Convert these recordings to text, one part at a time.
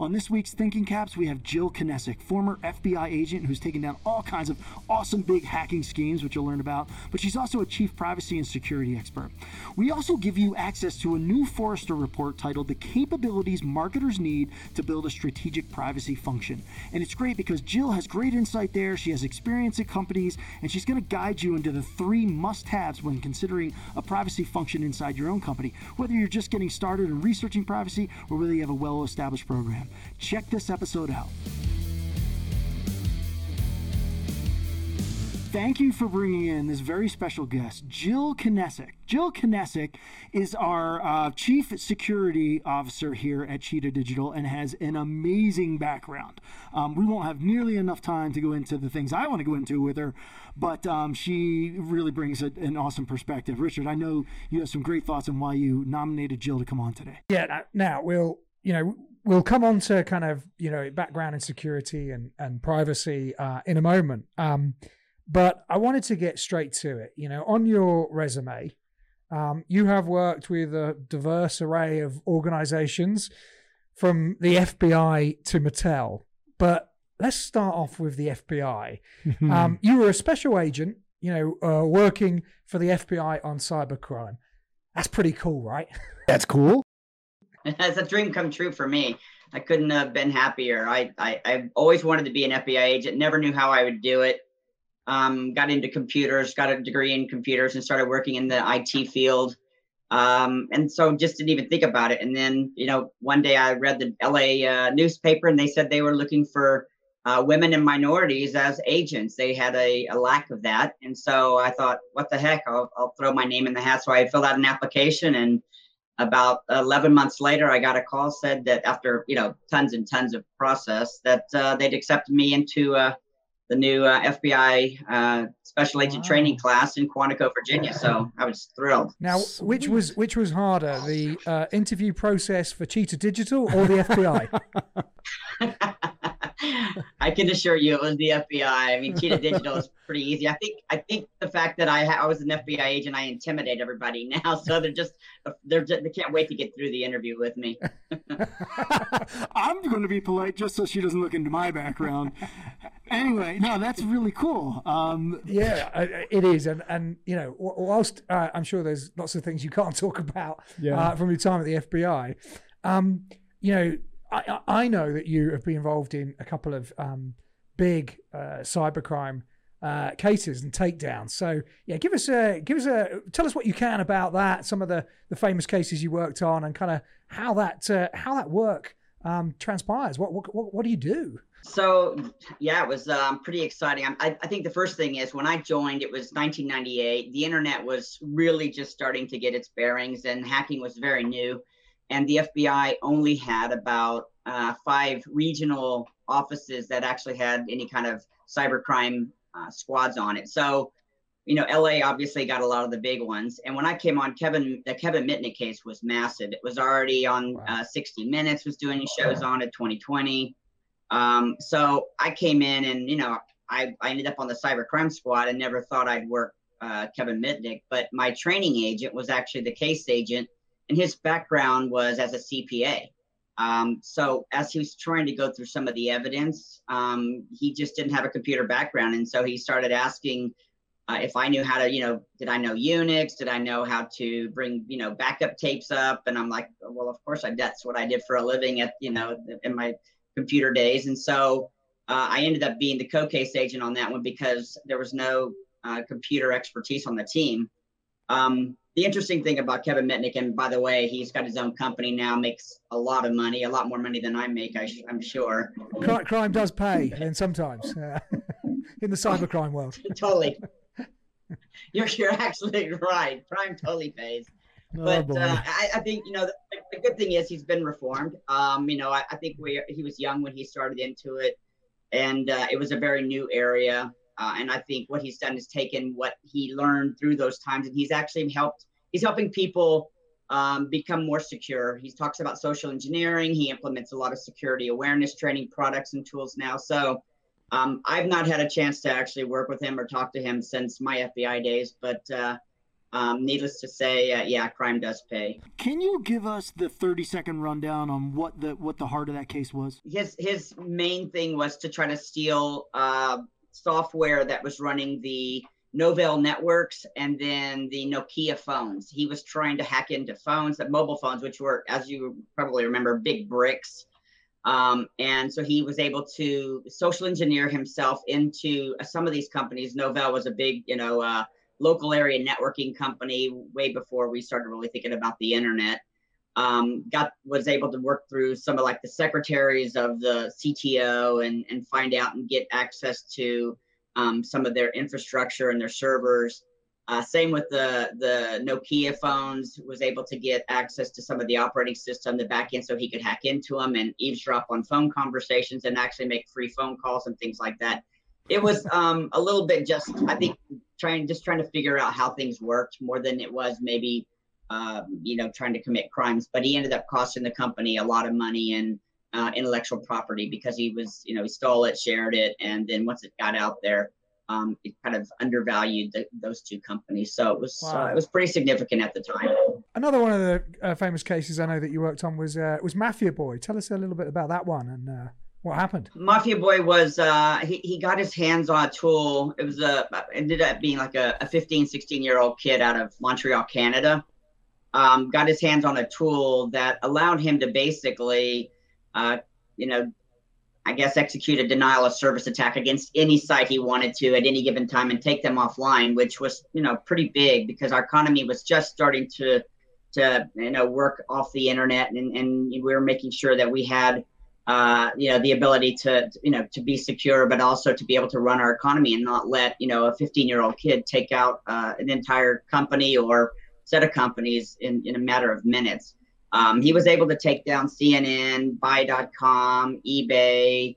On this week's Thinking Caps, we have Jill Knesek, former FBI agent who's taken down all kinds of awesome big hacking schemes, which you'll learn about, but she's also a chief privacy and security expert. We also give you access to a new Forrester report titled The Capabilities Marketers Need to Build a Strategic Privacy Function. And it's great because Jill has great insight there, she has experience at companies, and she's going to guide you into the three must haves when considering a privacy function inside your own company, whether you're just getting started in researching privacy or whether you have a well established program. Check this episode out. Thank you for bringing in this very special guest, Jill Knesek. Jill Knesek is our uh, Chief Security Officer here at Cheetah Digital and has an amazing background. Um, we won't have nearly enough time to go into the things I want to go into with her, but um, she really brings a, an awesome perspective. Richard, I know you have some great thoughts on why you nominated Jill to come on today. Yeah, now we'll, you know, we'll come on to kind of, you know, background and security and, and privacy uh, in a moment. Um, but I wanted to get straight to it. You know, on your resume, um, you have worked with a diverse array of organizations from the FBI to Mattel. But let's start off with the FBI. um, you were a special agent, you know, uh, working for the FBI on cybercrime. That's pretty cool, right? That's cool. It's a dream come true for me. I couldn't have been happier. I, I I've always wanted to be an FBI agent. Never knew how I would do it um, got into computers, got a degree in computers, and started working in the IT field. Um, and so just didn't even think about it. And then, you know, one day I read the LA uh, newspaper and they said they were looking for uh, women and minorities as agents. They had a, a, lack of that. And so I thought, what the heck? I'll, I'll throw my name in the hat. So I filled out an application and about 11 months later, I got a call said that after, you know, tons and tons of process that uh, they'd accepted me into uh, the new uh, FBI uh, special agent wow. training class in Quantico, Virginia. So I was thrilled. Now, which was which was harder, the uh, interview process for Cheetah Digital or the FBI? I can assure you it was the FBI. I mean, Cheetah Digital is pretty easy. I think I think the fact that I I was an FBI agent, I intimidate everybody now, so they're just they're just, they can't wait to get through the interview with me. I'm going to be polite just so she doesn't look into my background. Anyway, no, that's really cool. Um, yeah, it is, and and you know, whilst uh, I'm sure there's lots of things you can't talk about yeah. uh, from your time at the FBI, um, you know I, I know that you have been involved in a couple of um, big uh, cybercrime uh, cases and takedowns. So yeah, give us a give us a tell us what you can about that. Some of the the famous cases you worked on and kind of how that uh, how that work um, transpires. What, what what do you do? So yeah, it was um, pretty exciting. I, I think the first thing is when I joined, it was 1998. The internet was really just starting to get its bearings, and hacking was very new and the FBI only had about uh, five regional offices that actually had any kind of cybercrime uh, squads on it. So, you know, LA obviously got a lot of the big ones. And when I came on, Kevin, the Kevin Mitnick case was massive. It was already on uh, 60 Minutes, was doing shows on it 2020. Um, so I came in and, you know, I, I ended up on the cybercrime squad and never thought I'd work uh, Kevin Mitnick, but my training agent was actually the case agent and his background was as a CPA. Um, so as he was trying to go through some of the evidence, um, he just didn't have a computer background, and so he started asking uh, if I knew how to, you know, did I know Unix? Did I know how to bring, you know, backup tapes up? And I'm like, well, of course I. That's what I did for a living at, you know, in my computer days. And so uh, I ended up being the co-case agent on that one because there was no uh, computer expertise on the team. Um, the interesting thing about Kevin Mitnick, and by the way, he's got his own company now, makes a lot of money, a lot more money than I make, I am sure. Crime, crime, does pay, and sometimes uh, in the cybercrime world. totally. You're, you're absolutely right. Crime totally pays. Oh, but uh, I, I, think you know the, the, good thing is he's been reformed. Um, you know, I, I think we he was young when he started into it, and uh, it was a very new area. Uh, and I think what he's done is taken what he learned through those times, and he's actually helped. He's helping people um, become more secure. He talks about social engineering. He implements a lot of security awareness training products and tools now. So um, I've not had a chance to actually work with him or talk to him since my FBI days, but uh, um, needless to say, uh, yeah, crime does pay. Can you give us the 30 second rundown on what the what the heart of that case was? His his main thing was to try to steal uh, software that was running the Novell networks and then the Nokia phones. He was trying to hack into phones, the mobile phones, which were, as you probably remember, big bricks. Um, and so he was able to social engineer himself into uh, some of these companies. Novell was a big, you know, uh, local area networking company way before we started really thinking about the internet. Um, got was able to work through some of like the secretaries of the CTO and and find out and get access to um, some of their infrastructure and their servers. Uh, same with the the Nokia phones. Was able to get access to some of the operating system, the backend, so he could hack into them and eavesdrop on phone conversations and actually make free phone calls and things like that. It was um, a little bit just, I think, trying just trying to figure out how things worked more than it was maybe um, you know trying to commit crimes but he ended up costing the company a lot of money and uh, intellectual property because he was you know he stole it shared it and then once it got out there um, it kind of undervalued the, those two companies so it was uh, wow. uh, it was pretty significant at the time another one of the uh, famous cases i know that you worked on was uh, was mafia boy tell us a little bit about that one and uh, what happened? Mafia Boy was uh he, he got his hands on a tool. It was a ended up being like a, a 15, 16 year old kid out of Montreal, Canada. Um, got his hands on a tool that allowed him to basically uh, you know, I guess execute a denial of service attack against any site he wanted to at any given time and take them offline, which was, you know, pretty big because our economy was just starting to to you know work off the internet and, and we were making sure that we had uh, you know, the ability to, you know, to be secure, but also to be able to run our economy and not let, you know, a 15 year old kid take out uh, an entire company or set of companies in, in a matter of minutes. Um, he was able to take down CNN, Buy.com, eBay.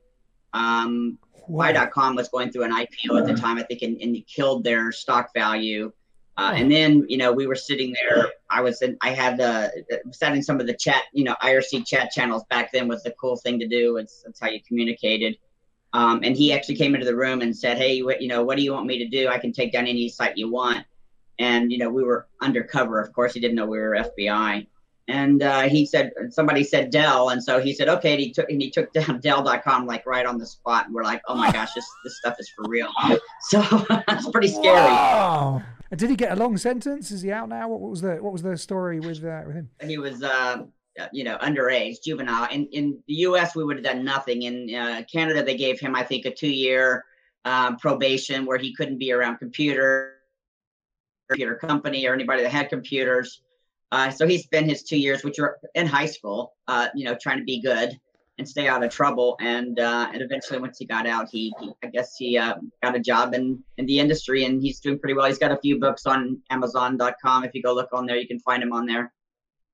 Um, Buy.com was going through an IPO at the time, I think, and, and killed their stock value. Uh, and then, you know, we were sitting there. I was in, I had uh, sat in some of the chat, you know, IRC chat channels back then was the cool thing to do. It's that's how you communicated. Um, and he actually came into the room and said, "Hey, what, you know, what do you want me to do? I can take down any site you want." And you know, we were undercover. Of course, he didn't know we were FBI. And uh, he said, somebody said Dell, and so he said, okay. And he took and he took down Dell.com like right on the spot. And we're like, oh my gosh, this this stuff is for real. So that's pretty scary. Wow. Did he get a long sentence? Is he out now? What, was the what was the story with uh, with him? He was, uh, you know, underage, juvenile. In in the U.S., we would have done nothing. In uh, Canada, they gave him, I think, a two year um, probation where he couldn't be around computer, computer company or anybody that had computers. Uh, so he spent his two years, which were in high school, uh, you know, trying to be good and stay out of trouble. And uh, and eventually, once he got out, he, he I guess he uh, got a job in in the industry, and he's doing pretty well. He's got a few books on Amazon.com. If you go look on there, you can find him on there.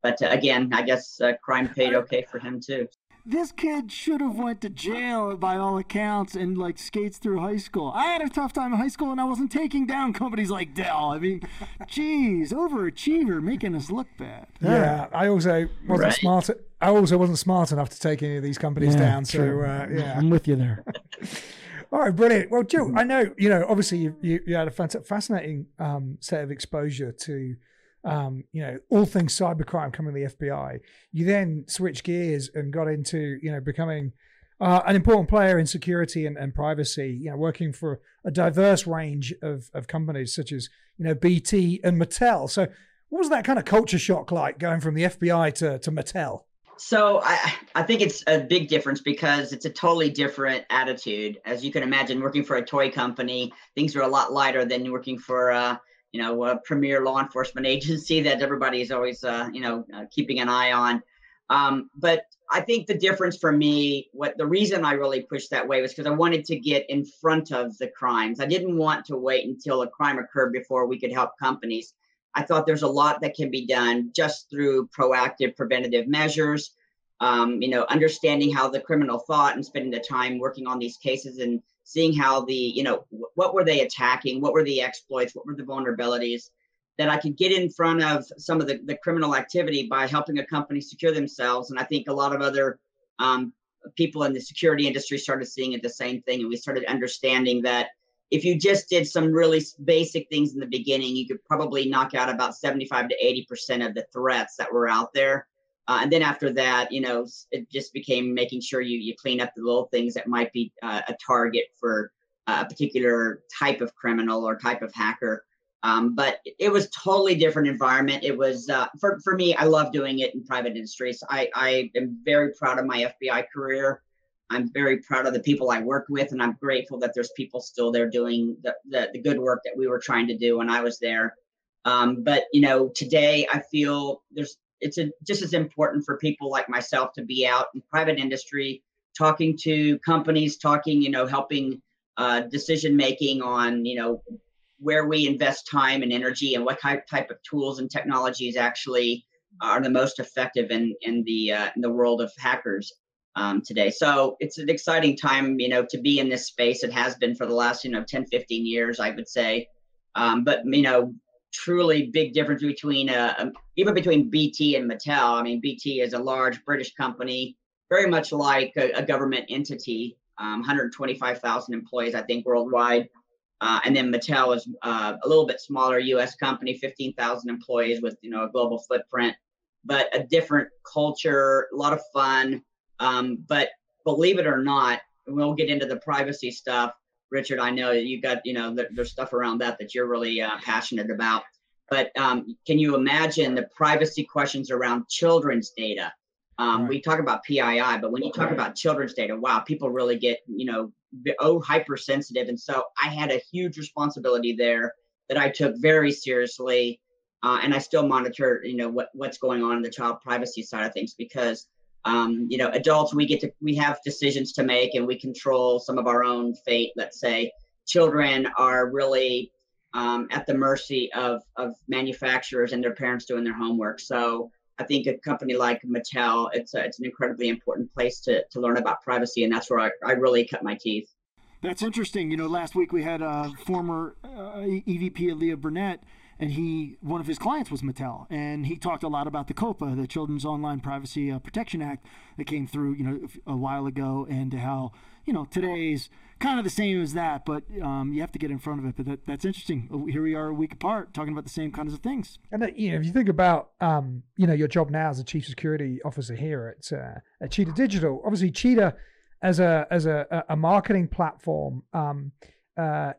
But uh, again, I guess uh, crime paid okay for him too this kid should have went to jail by all accounts and like skates through high school. I had a tough time in high school and I wasn't taking down companies like Dell. I mean, geez, overachiever making us look bad. Yeah, I also wasn't right. smart. I also wasn't smart enough to take any of these companies yeah, down. So uh, yeah, I'm with you there. All right, brilliant. Well, Joe, I know you know. Obviously, you you, you had a fascinating um, set of exposure to um, you know, all things cybercrime coming to the FBI. You then switch gears and got into, you know, becoming uh, an important player in security and, and privacy, you know, working for a diverse range of, of companies such as, you know, BT and Mattel. So what was that kind of culture shock like going from the FBI to, to Mattel? So I, I think it's a big difference because it's a totally different attitude. As you can imagine, working for a toy company, things are a lot lighter than working for uh, you know, a premier law enforcement agency that everybody's always, uh, you know, uh, keeping an eye on. Um, but I think the difference for me, what the reason I really pushed that way was because I wanted to get in front of the crimes. I didn't want to wait until a crime occurred before we could help companies. I thought there's a lot that can be done just through proactive preventative measures. Um, you know, understanding how the criminal thought and spending the time working on these cases and seeing how the you know what were they attacking? What were the exploits? What were the vulnerabilities? That i could get in front of some of the, the criminal activity by helping a company secure themselves. And i think a lot of other um, people in the security industry started seeing it the same thing. And we started understanding that if you just did some really basic things in the beginning, you could probably knock out about 75 to 80 percent of the threats that were out there. Uh, and then after that, you know, it just became making sure you you clean up the little things that might be uh, a target for a particular type of criminal or type of hacker. Um, but it was totally different environment. It was uh, for for me. I love doing it in private industries. I I am very proud of my FBI career. I'm very proud of the people I work with, and I'm grateful that there's people still there doing the the, the good work that we were trying to do when I was there. Um, but you know, today I feel there's it's a, just as important for people like myself to be out in private industry, talking to companies, talking, you know, helping uh, decision making on, you know, where we invest time and energy and what type, type of tools and technologies actually are the most effective in in the uh, in the world of hackers um, today. So it's an exciting time, you know, to be in this space. It has been for the last, you know, 10, 15 years, I would say. Um, but you know, truly big difference between uh, um, even between BT and Mattel. I mean, BT is a large British company, very much like a, a government entity, um, 125,000 employees, I think, worldwide. Uh, and then Mattel is uh, a little bit smaller U.S. company, 15,000 employees with you know a global footprint, but a different culture, a lot of fun. Um, but believe it or not, we'll get into the privacy stuff. Richard, I know you've got you know there's stuff around that that you're really uh, passionate about. But um, can you imagine the privacy questions around children's data? Um, right. We talk about PII, but when you talk about children's data, wow, people really get you know oh hypersensitive and so i had a huge responsibility there that i took very seriously uh, and i still monitor you know what, what's going on in the child privacy side of things because um, you know adults we get to we have decisions to make and we control some of our own fate let's say children are really um, at the mercy of of manufacturers and their parents doing their homework so I think a company like Mattel, it's a, it's an incredibly important place to, to learn about privacy, and that's where I, I really cut my teeth. That's interesting. You know, last week we had a former uh, EVP Leo Burnett, and he one of his clients was Mattel, and he talked a lot about the COPPA, the Children's Online Privacy uh, Protection Act, that came through you know a while ago, and how you know today's kind of the same as that, but um, you have to get in front of it. But that, that's interesting. Oh, here we are a week apart talking about the same kinds of things. And you know, if you think about um, you know your job now as a chief security officer here at uh, at Cheetah Digital, obviously Cheetah as a as a a marketing platform. Um, uh,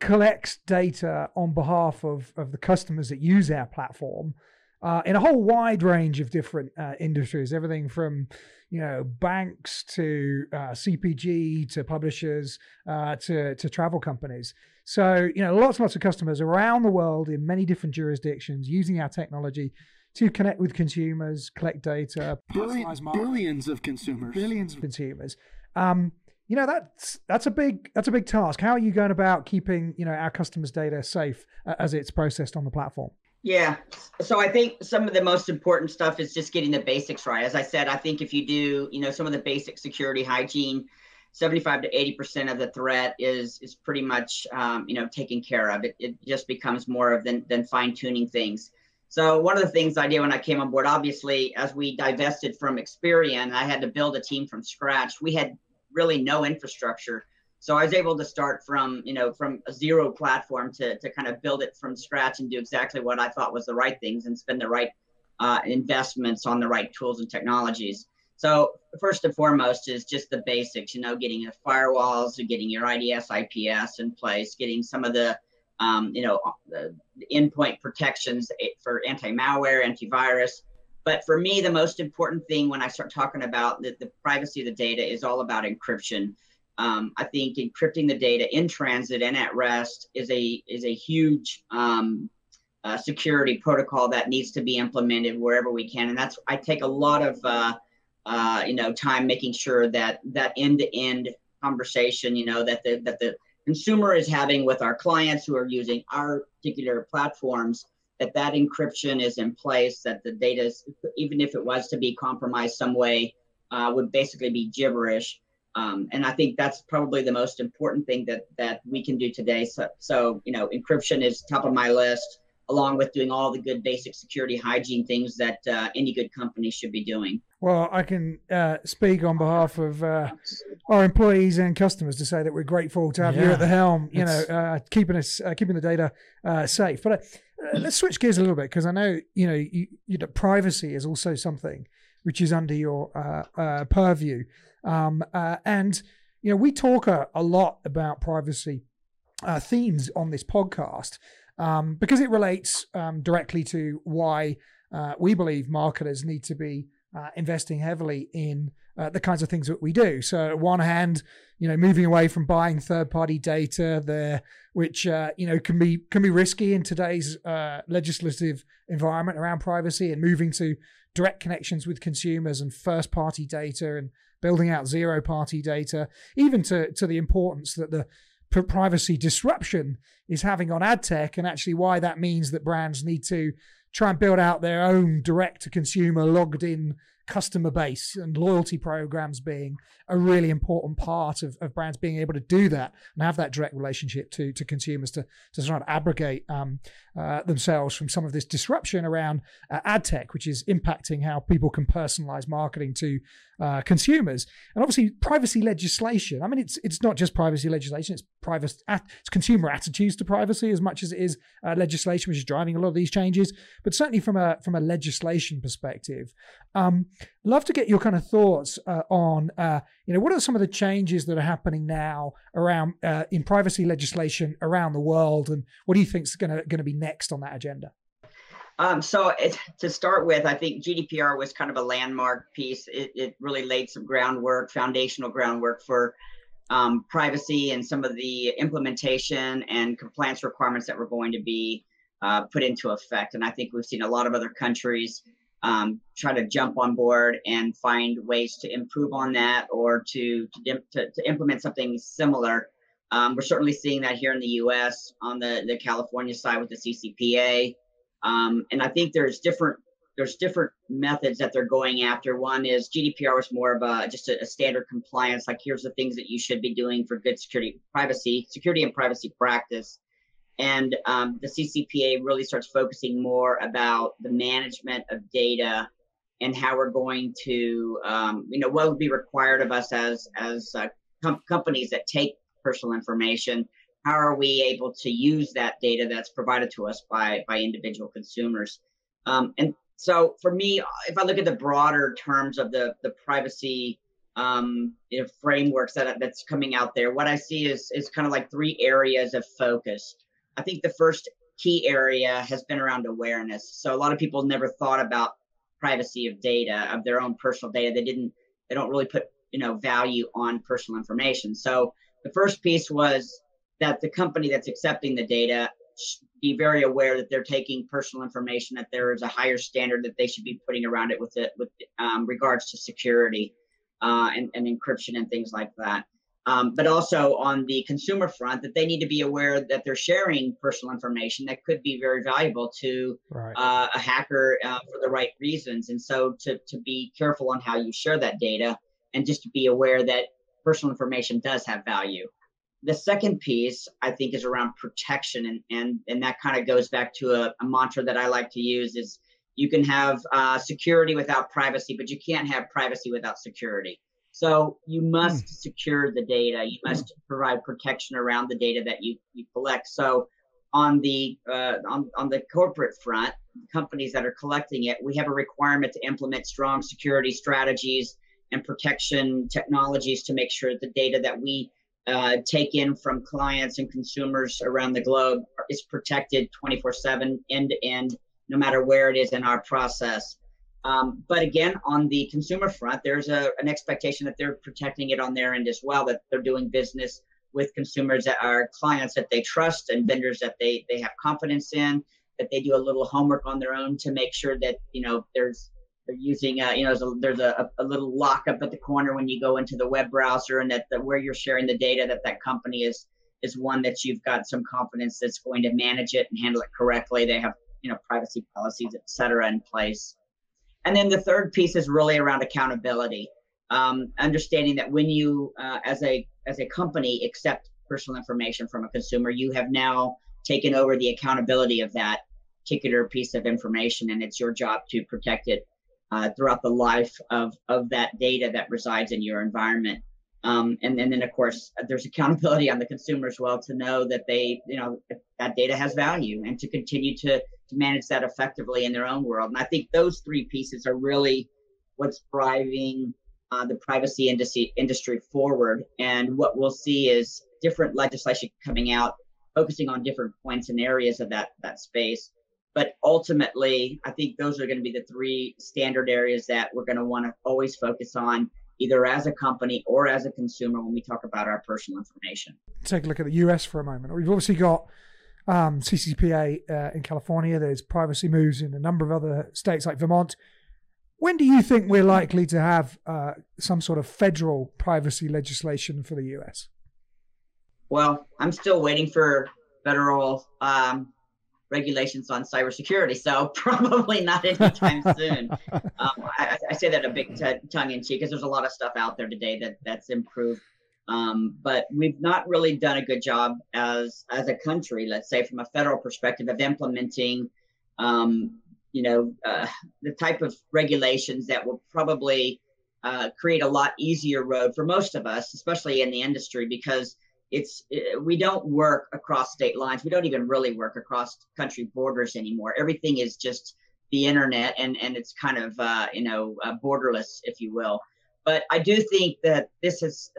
collects data on behalf of, of the customers that use our platform uh, in a whole wide range of different uh, industries, everything from you know banks to uh, CPG to publishers uh, to to travel companies. So you know lots and lots of customers around the world in many different jurisdictions using our technology to connect with consumers, collect data, Billion, billions of consumers, billions of consumers. Um, you know that's that's a big that's a big task. How are you going about keeping you know our customers data safe uh, as it's processed on the platform? Yeah. So i think some of the most important stuff is just getting the basics right. As i said i think if you do you know some of the basic security hygiene 75 to 80 percent of the threat is is pretty much um, you know taken care of. It, it just becomes more of than, than fine tuning things. So one of the things i did when i came on board obviously as we divested from Experian i had to build a team from scratch. We had really no infrastructure. So I was able to start from, you know, from a zero platform to, to kind of build it from scratch and do exactly what I thought was the right things and spend the right uh, investments on the right tools and technologies. So first and foremost is just the basics, you know, getting your firewalls, getting your IDS, IPS in place, getting some of the, um, you know, the endpoint protections for anti-malware, antivirus, but for me, the most important thing when I start talking about the, the privacy of the data is all about encryption. Um, I think encrypting the data in transit and at rest is a is a huge um, uh, security protocol that needs to be implemented wherever we can, and that's I take a lot of uh, uh, you know time making sure that that end to end conversation, you know, that the that the consumer is having with our clients who are using our particular platforms that that encryption is in place, that the data, even if it was to be compromised some way, uh, would basically be gibberish. Um, and I think that's probably the most important thing that that we can do today. So, so you know, encryption is top of my list. Along with doing all the good basic security hygiene things that uh, any good company should be doing. Well, I can uh, speak on behalf of uh, our employees and customers to say that we're grateful to have yeah, you at the helm. You know, uh, keeping us uh, keeping the data uh, safe. But let's switch gears a little bit because I know you know you, you know, privacy is also something which is under your purview, um, and you know we talk a, a lot about privacy themes on this podcast um, because it relates um, directly to why uh, we believe marketers need to be uh, investing heavily in uh, the kinds of things that we do. So, on one hand, you know, moving away from buying third-party data, there, which uh, you know can be can be risky in today's uh, legislative environment around privacy, and moving to direct connections with consumers and first-party data, and building out zero-party data, even to to the importance that the privacy disruption is having on ad tech and actually why that means that brands need to try and build out their own direct to consumer logged in customer base and loyalty programs being a really important part of, of brands being able to do that and have that direct relationship to, to consumers to, to sort of abrogate um, uh, themselves from some of this disruption around uh, ad tech, which is impacting how people can personalize marketing to uh, consumers. And obviously, privacy legislation. I mean, it's it's not just privacy legislation; it's private, it's consumer attitudes to privacy as much as it is uh, legislation, which is driving a lot of these changes. But certainly, from a from a legislation perspective, um, love to get your kind of thoughts uh, on uh, you know what are some of the changes that are happening now around uh, in privacy legislation around the world, and what do you think is going to going to be next on that agenda? Um, so it, to start with, I think GDPR was kind of a landmark piece. It, it really laid some groundwork, foundational groundwork for um, privacy and some of the implementation and compliance requirements that were going to be uh, put into effect. And I think we've seen a lot of other countries um, try to jump on board and find ways to improve on that or to to, to, to implement something similar. Um, we're certainly seeing that here in the U.S. on the the California side with the CCPA, um, and I think there's different there's different methods that they're going after. One is GDPR was more of a just a, a standard compliance, like here's the things that you should be doing for good security, privacy, security and privacy practice. And um, the CCPA really starts focusing more about the management of data and how we're going to, um, you know, what would be required of us as as uh, com- companies that take personal information. How are we able to use that data that's provided to us by by individual consumers? Um, and so, for me, if I look at the broader terms of the the privacy um, you know, frameworks that that's coming out there, what I see is is kind of like three areas of focus. I think the first key area has been around awareness. So a lot of people never thought about privacy of data, of their own personal data. They didn't, they don't really put, you know, value on personal information. So the first piece was that the company that's accepting the data be very aware that they're taking personal information, that there is a higher standard that they should be putting around it with it with um, regards to security uh, and, and encryption and things like that. Um, but also on the consumer front that they need to be aware that they're sharing personal information that could be very valuable to right. uh, a hacker uh, for the right reasons. And so to, to be careful on how you share that data and just to be aware that personal information does have value the second piece i think is around protection and and, and that kind of goes back to a, a mantra that i like to use is you can have uh, security without privacy but you can't have privacy without security so you must mm. secure the data. You must mm. provide protection around the data that you, you collect. So on the uh, on, on the corporate front, companies that are collecting it, we have a requirement to implement strong security strategies and protection technologies to make sure the data that we uh, take in from clients and consumers around the globe is protected 24 7 end to end, no matter where it is in our process. Um, but again, on the consumer front, there's a, an expectation that they're protecting it on their end as well, that they're doing business with consumers that are clients that they trust and vendors that they, they have confidence in, that they do a little homework on their own to make sure that, you know, there's they're using, uh, you know, there's, a, there's a, a little lock up at the corner when you go into the web browser and that the, where you're sharing the data that that company is is one that you've got some confidence that's going to manage it and handle it correctly. They have, you know, privacy policies, et cetera, in place. And then the third piece is really around accountability. Um, understanding that when you, uh, as a as a company, accept personal information from a consumer, you have now taken over the accountability of that particular piece of information, and it's your job to protect it uh, throughout the life of of that data that resides in your environment. Um, and, and then of course there's accountability on the consumer as well to know that they you know that data has value and to continue to to manage that effectively in their own world. And I think those three pieces are really what's driving uh, the privacy industry industry forward. And what we'll see is different legislation coming out, focusing on different points and areas of that that space. But ultimately, I think those are going to be the three standard areas that we're going to want to always focus on, either as a company or as a consumer when we talk about our personal information. Take a look at the US for a moment. We've obviously got um, CCPA uh, in California. There's privacy moves in a number of other states like Vermont. When do you think we're likely to have uh, some sort of federal privacy legislation for the US? Well, I'm still waiting for federal um, regulations on cybersecurity, so probably not anytime soon. Um, I, I, say that a big t- tongue in cheek because there's a lot of stuff out there today that that's improved um, but we've not really done a good job as as a country, let's say, from a federal perspective, of implementing, um, you know, uh, the type of regulations that will probably uh, create a lot easier road for most of us, especially in the industry, because it's uh, we don't work across state lines. We don't even really work across country borders anymore. Everything is just the internet, and and it's kind of uh, you know uh, borderless, if you will. But I do think that this is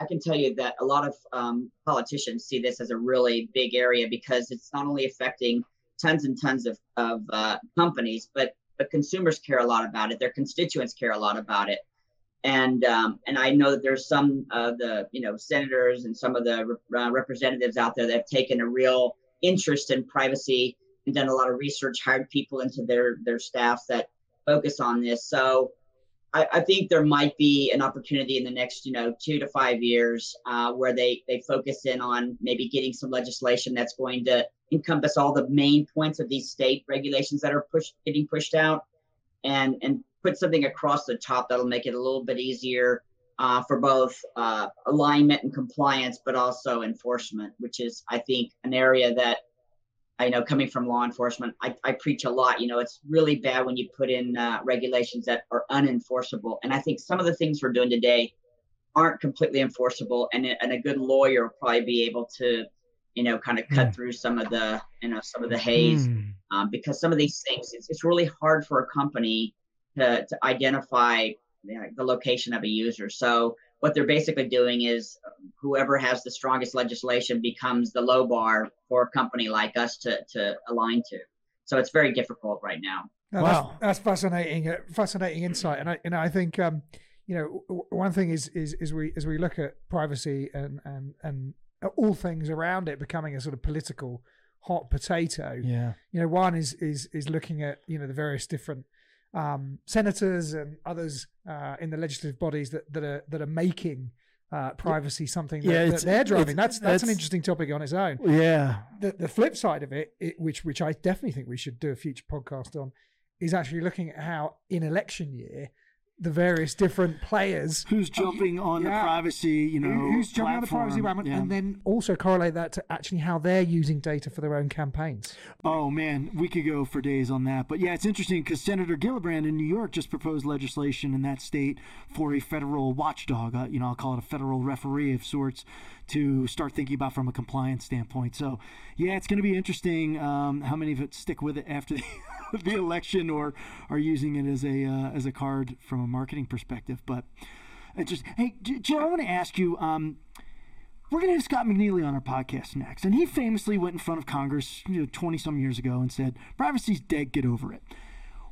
I can tell you that a lot of um, politicians see this as a really big area because it's not only affecting tons and tons of, of uh, companies, but but consumers care a lot about it. Their constituents care a lot about it, and um, and I know that there's some of the you know senators and some of the uh, representatives out there that have taken a real interest in privacy and done a lot of research, hired people into their their staffs that focus on this. So I, I, think there might be an opportunity in the next, you know, two to five years uh, where they they focus in on maybe getting some legislation that's going to encompass all the main points of these state regulations that are pushed getting pushed out, and and put something across the top that'll make it a little bit easier uh, for both uh, alignment and compliance, but also enforcement, which is I think an area that I know coming from law enforcement, I, I preach a lot. You know, it's really bad when you put in uh, regulations that are unenforceable. And I think some of the things we're doing today aren't completely enforceable. And, and a good lawyer will probably be able to, you know, kind of cut yeah. through some of the, you know, some of the haze mm. um, because some of these things, it's, it's really hard for a company to, to identify you know, the location of a user. So what they're basically doing is whoever has the strongest legislation becomes the low bar for a company like us to, to align to. So it's very difficult right now. No, wow, that's, that's, fascinating. Uh, fascinating insight, and I, and I think um, you know one thing is is is we as we look at privacy and and and all things around it becoming a sort of political hot potato. Yeah, you know, one is is is looking at you know the various different um, senators and others uh, in the legislative bodies that, that are that are making uh, privacy something that, yeah, that they're driving. That's that's an interesting topic on its own. Yeah. The the flip side of it, it, which which I definitely think we should do a future podcast on, is actually looking at how in election year the various different players who's jumping on yeah. the privacy, you know, who's jumping on the privacy yeah. and then also correlate that to actually how they're using data for their own campaigns. Oh man, we could go for days on that, but yeah, it's interesting because Senator Gillibrand in New York just proposed legislation in that state for a federal watchdog. Uh, you know, I'll call it a federal referee of sorts to start thinking about from a compliance standpoint. So, yeah, it's going to be interesting um, how many of it stick with it after the, the election or are using it as a uh, as a card from a marketing perspective. But it's just hey, Joe, I want to ask you. Um, we're going to have Scott McNealy on our podcast next, and he famously went in front of Congress, you know, some years ago, and said, "Privacy's dead. Get over it."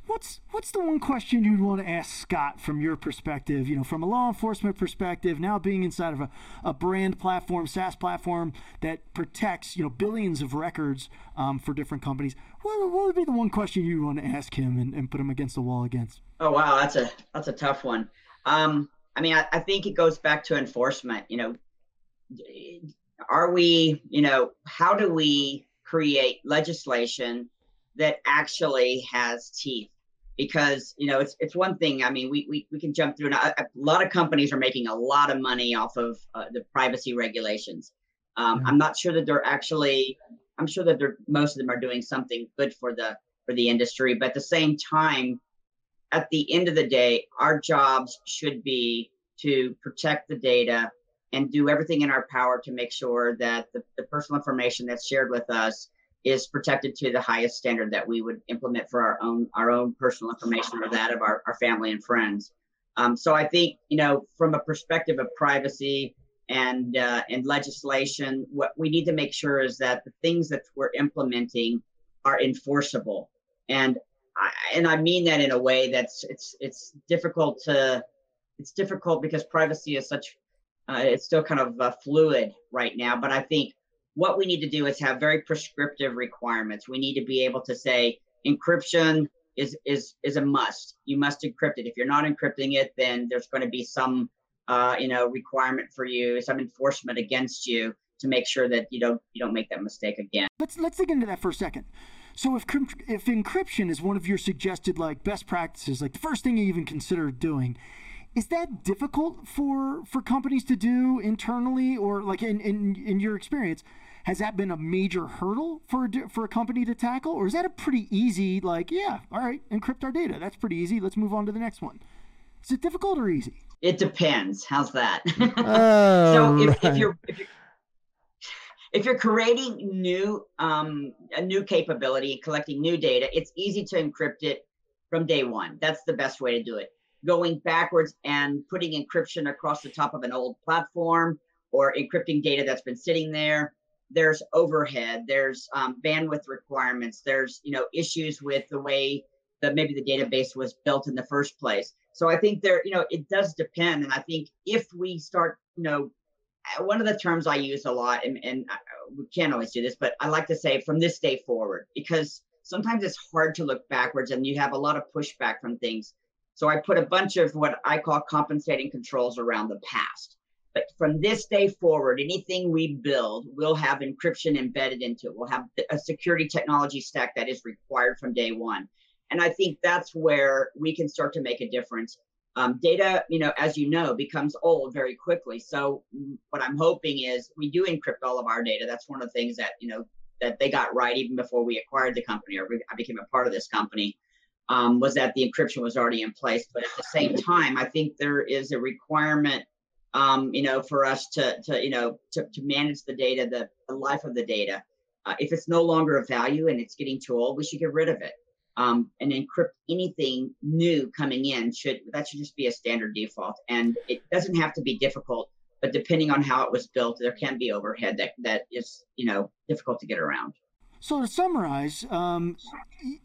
What's what's the one question you'd want to ask Scott from your perspective? You know, from a law enforcement perspective, now being inside of a, a brand platform, SaaS platform that protects you know billions of records um, for different companies. What, what, would be the one question you'd want to ask him and, and put him against the wall against? Oh wow, that's a that's a tough one. Um, I mean, I, I think it goes back to enforcement. You know, are we? You know, how do we create legislation that actually has teeth? Because you know it's it's one thing i mean we we, we can jump through a, a lot of companies are making a lot of money off of uh, the privacy regulations um, i'm not sure that they're actually i'm sure that they're most of them are doing something good for the for the industry. But at the same time, at the end of the day, our jobs should be to protect the data and do everything in our power to make sure that the, the personal information that's shared with us is protected to the highest standard that we would implement for our own our own personal information or that of our, our family and friends. Um, so I think you know from a perspective of privacy and uh, and legislation, what we need to make sure is that the things that we're implementing are enforceable. And I, and I mean that in a way that's it's it's difficult to it's difficult because privacy is such uh, it's still kind of uh, fluid right now. But I think what we need to do is have very prescriptive requirements. We need to be able to say encryption is is is a must. You must encrypt it. If you're not encrypting it, then there's going to be some uh, you know requirement for you, some enforcement against you to make sure that you don't you don't make that mistake again. Let's let's dig into that for a second. So if if encryption is one of your suggested like best practices, like the first thing you even consider doing, is that difficult for for companies to do internally or like in in, in your experience? Has that been a major hurdle for a, for a company to tackle, or is that a pretty easy like yeah, all right, encrypt our data? That's pretty easy. Let's move on to the next one. Is it difficult or easy? It depends. How's that? Oh, so if, right. if you're if you're if you're creating new um, a new capability, collecting new data, it's easy to encrypt it from day one. That's the best way to do it. Going backwards and putting encryption across the top of an old platform or encrypting data that's been sitting there, there's overhead, there's um, bandwidth requirements, there's you know issues with the way that maybe the database was built in the first place. So I think there, you know, it does depend. And I think if we start, you know, one of the terms I use a lot, and, and we can't always do this, but I like to say from this day forward, because sometimes it's hard to look backwards and you have a lot of pushback from things. So I put a bunch of what I call compensating controls around the past. But from this day forward, anything we build will have encryption embedded into it. We'll have a security technology stack that is required from day one. And I think that's where we can start to make a difference. Um, data, you know, as you know, becomes old very quickly. So what I'm hoping is we do encrypt all of our data. That's one of the things that you know that they got right even before we acquired the company or I became a part of this company. Um, was that the encryption was already in place, but at the same time, I think there is a requirement, um, you know, for us to to you know to, to manage the data, the, the life of the data. Uh, if it's no longer of value and it's getting too old, we should get rid of it. Um, and encrypt anything new coming in should that should just be a standard default. And it doesn't have to be difficult but depending on how it was built there can be overhead that that is you know difficult to get around so to summarize, um,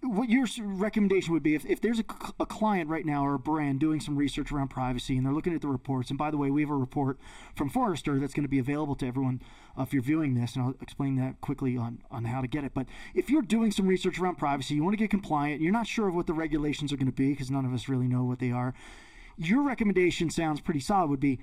what your recommendation would be if, if there's a, a, client right now or a brand doing some research around privacy and they're looking at the reports, and by the way, we have a report from Forrester that's going to be available to everyone uh, if you're viewing this, and I'll explain that quickly on, on how to get it. But if you're doing some research around privacy, you want to get compliant, you're not sure of what the regulations are going to be because none of us really know what they are, your recommendation sounds pretty solid would be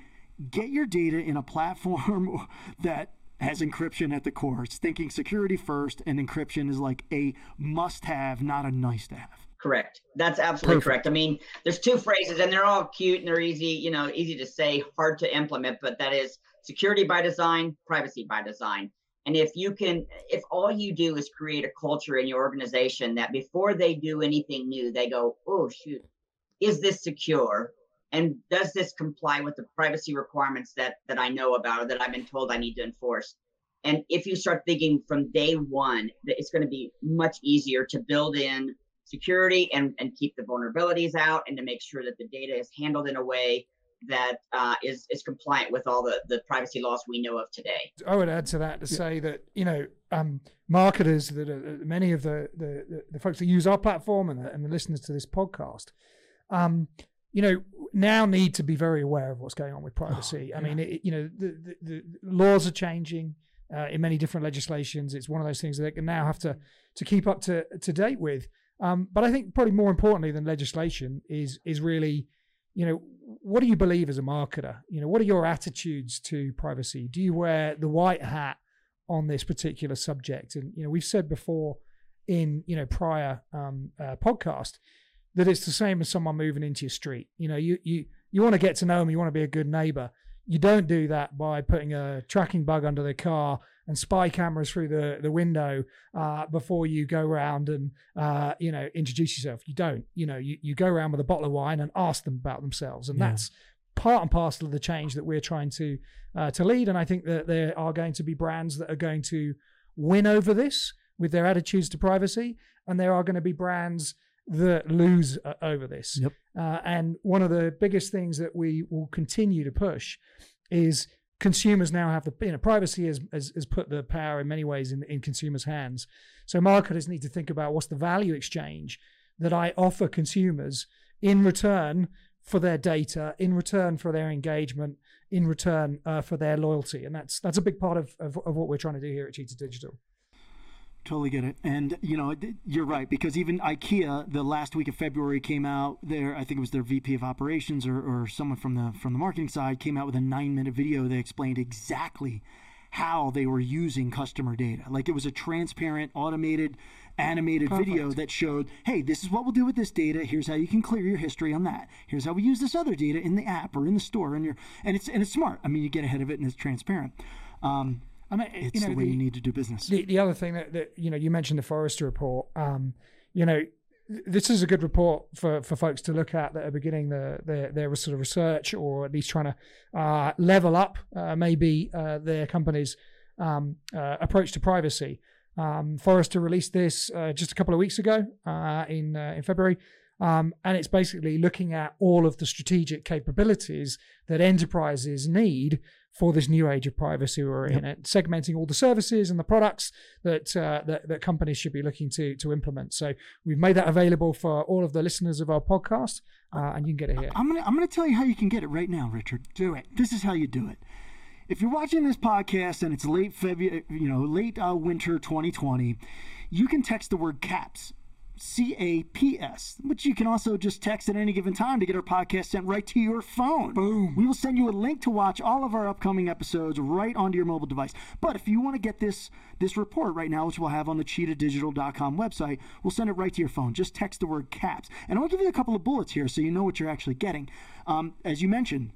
get your data in a platform that has encryption at the core. It's thinking security first, and encryption is like a must have, not a nice to have. Correct. That's absolutely Perfect. correct. I mean, there's two phrases, and they're all cute and they're easy, you know, easy to say, hard to implement, but that is security by design, privacy by design. And if you can, if all you do is create a culture in your organization that before they do anything new, they go, oh, shoot, is this secure? And does this comply with the privacy requirements that that I know about or that I've been told I need to enforce? And if you start thinking from day one that it's going to be much easier to build in security and, and keep the vulnerabilities out and to make sure that the data is handled in a way that uh, is is compliant with all the, the privacy laws we know of today. I would add to that to say that you know um, marketers that are, many of the, the the folks that use our platform and the, and the listeners to this podcast, um, you know, now need to be very aware of what's going on with privacy. Oh, I mean, it, you know, the, the, the, laws are changing uh, in many different legislations. It's one of those things that they can now have to to keep up to to date with. Um, but I think probably more importantly than legislation is is really, you know, what do you believe as a marketer? You know, what are your attitudes to privacy? Do you wear the white hat on this particular subject? And you know, we've said before in you know prior um, uh, podcast that it's the same as someone moving into your street. You know, you you you want to get to know them, you want to be a good neighbor. You don't do that by putting a tracking bug under the car and spy cameras through the the window uh, before you go around and uh, you know introduce yourself. You don't. You know, you, you go around with a bottle of wine and ask them about themselves, and Yeah. that's part and parcel of the change that we're trying to uh, to lead. And I think that there are going to be brands that are going to win over this with their attitudes to privacy, and there are going to be brands that lose uh, over this. Yep. Uh, and one of the biggest things that we will continue to push is consumers now have the you know privacy has, has, has put the power in many ways in, in consumers' hands. So marketers need to think about what's the value exchange that I offer consumers in return for their data, in return for their engagement, in return uh, for their loyalty, and that's that's a big part of, of, of what we're trying to do here at Cheetah Digital. Totally get it. And, you know, you're right, because even IKEA, the last week of February, came out there, I think it was their VP of operations or, or someone from the from the marketing side came out with a nine minute video that explained exactly how they were using customer data. Like it was a transparent, automated, animated video that showed, hey, this is what we'll do with this data. Here's how you can clear your history on that. Here's how we use this other data in the app or in the store. And you're and it's and it's smart. I mean, you get ahead of it and it's transparent. Um, I mean, it's you know, the way the- you need to do business. The, the other thing that, that you know you mentioned the Forrester report. Um, you know, this is a good report for, for folks to look at that are beginning the, their their sort of research or at least trying to uh, level up uh, maybe uh, their company's um, uh, approach to privacy. Um, Forrester released this uh, just a couple of weeks ago uh, in uh, in February. Um, and it's basically looking at all of the strategic capabilities that enterprises need for this new age of privacy we're in it, segmenting all the services and the products that, uh, that that companies should be looking to to implement. So we've made that available for all of the listeners of our podcast, uh, and you can get it here. I'm gonna I'm gonna tell you how you can get it right now, Richard. Do it. This is how you do it. If you're watching this podcast and it's late February, you know, late uh, winter 2020, you can text the word CAPS, C A P S, which you can also just text at any given time to get our podcast sent right to your phone. Boom. We will send you a link to watch all of our upcoming episodes right onto your mobile device. But if you want to get this this report right now, which we'll have on the cheetahdigital.com website, we'll send it right to your phone. Just text the word CAPS. And I'll give you a couple of bullets here so you know what you're actually getting. Um, as you mentioned,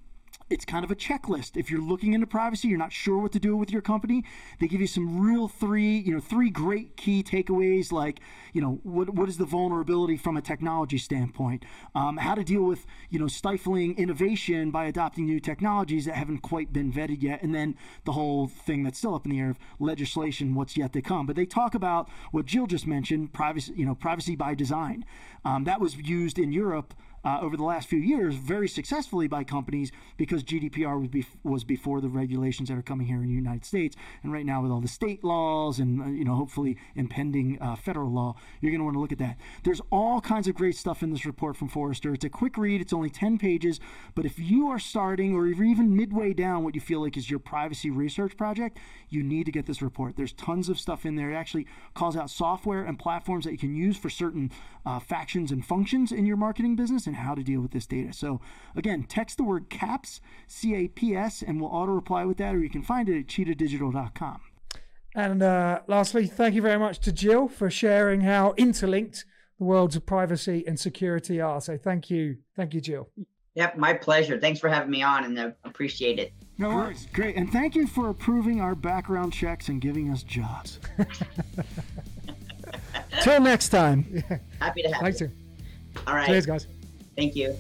it's kind of a checklist. If you're looking into privacy, you're not sure what to do with your company, they give you some real three, you know, three great key takeaways like, you know, what, what is the vulnerability from a technology standpoint? Um, how to deal with, you know, stifling innovation by adopting new technologies that haven't quite been vetted yet. And then the whole thing that's still up in the air of legislation, what's yet to come. But they talk about what Jill just mentioned, privacy, you know, privacy by design. Um, that was used in Europe uh, over the last few years very successfully by companies because GDPR was, was before the regulations that are coming here in the United States. And right now, with all the state laws and uh, you know hopefully impending uh, federal law, you're going to want to look at that. There's all kinds of great stuff in this report from Forrester. It's a quick read. It's only 10 pages, but if you are starting or even midway down what you feel like is your privacy research project, you need to get this report. There's tons of stuff in there. It actually calls out software and platforms that you can use for certain uh, factions and functions in your marketing business and how to deal with this data. So again, text the word CAPS, C A P S, and we'll auto reply with that, or you can find it at cheetahdigital.com. And uh, lastly, thank you very much to Jill for sharing how interlinked the worlds of privacy and security are. So thank you, thank you, Jill. Yep, my pleasure. Thanks for having me on, and uh, appreciate it. No worries. Great. And thank you for approving our background checks and giving us jobs. Till next time. Happy to have Thanks, you. you. All right. Cheers, guys. Thank you.